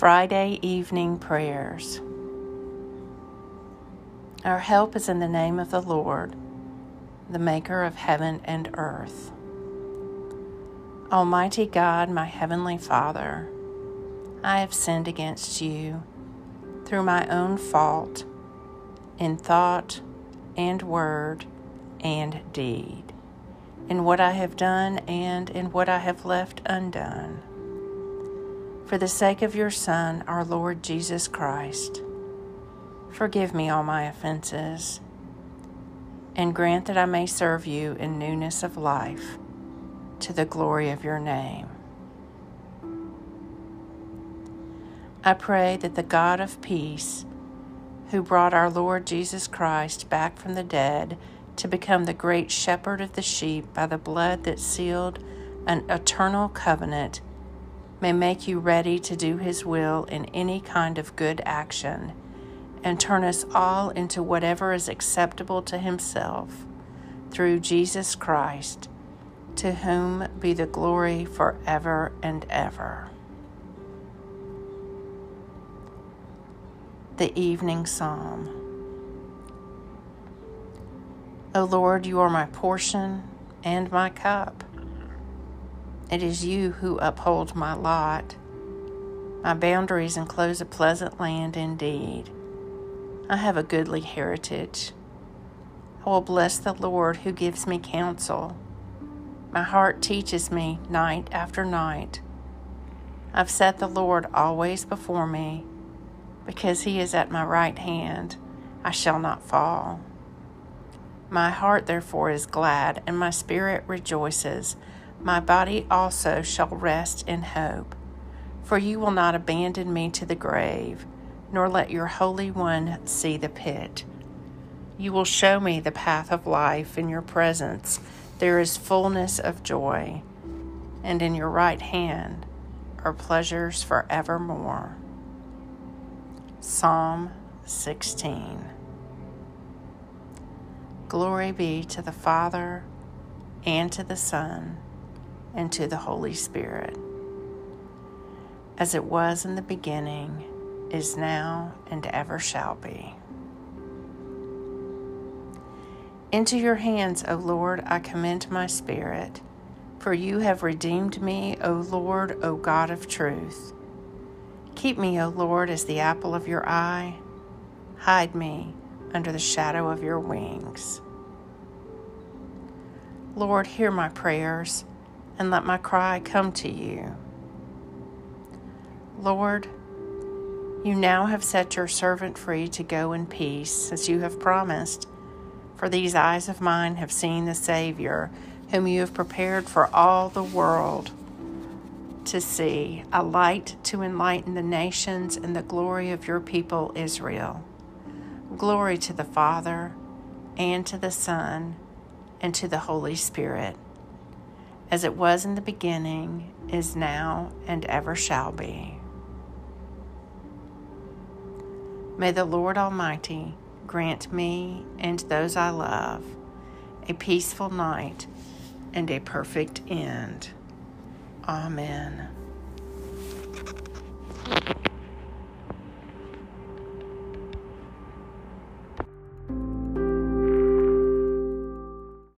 Friday evening prayers. Our help is in the name of the Lord, the Maker of heaven and earth. Almighty God, my Heavenly Father, I have sinned against you through my own fault in thought and word and deed, in what I have done and in what I have left undone. For the sake of your Son, our Lord Jesus Christ, forgive me all my offenses, and grant that I may serve you in newness of life, to the glory of your name. I pray that the God of peace, who brought our Lord Jesus Christ back from the dead to become the great shepherd of the sheep by the blood that sealed an eternal covenant, may make you ready to do His will in any kind of good action, and turn us all into whatever is acceptable to Himself, through Jesus Christ, to whom be the glory forever and ever. The Evening Psalm. O Lord, you are my portion and my cup. It is you who uphold my lot. My boundaries enclose a pleasant land indeed. I have a goodly heritage. I will bless the Lord who gives me counsel. My heart teaches me night after night. I've set the Lord always before me. Because he is at my right hand, I shall not fall. My heart therefore is glad, and my spirit rejoices my body also shall rest in hope. For you will not abandon me to the grave, nor let your Holy One see the pit. You will show me the path of life. In your presence there is fullness of joy, and in your right hand are pleasures forevermore. Psalm 16 Glory be to the Father, and to the Son, and to the Holy Spirit, as it was in the beginning, is now, and ever shall be. Into your hands, O Lord, I commend my spirit, for you have redeemed me, O Lord, O God of truth. Keep me, O Lord, as the apple of your eye. Hide me under the shadow of your wings. Lord, hear my prayers and let my cry come to you. Lord, you now have set your servant free to go in peace, as you have promised. For these eyes of mine have seen the Savior, whom you have prepared for all the world to see, a light to enlighten the nations and the glory of your people Israel. Glory to the Father, and to the Son, and to the Holy Spirit as it was in the beginning, is now, and ever shall be. May the Lord Almighty grant me and those I love a peaceful night and a perfect end. Amen.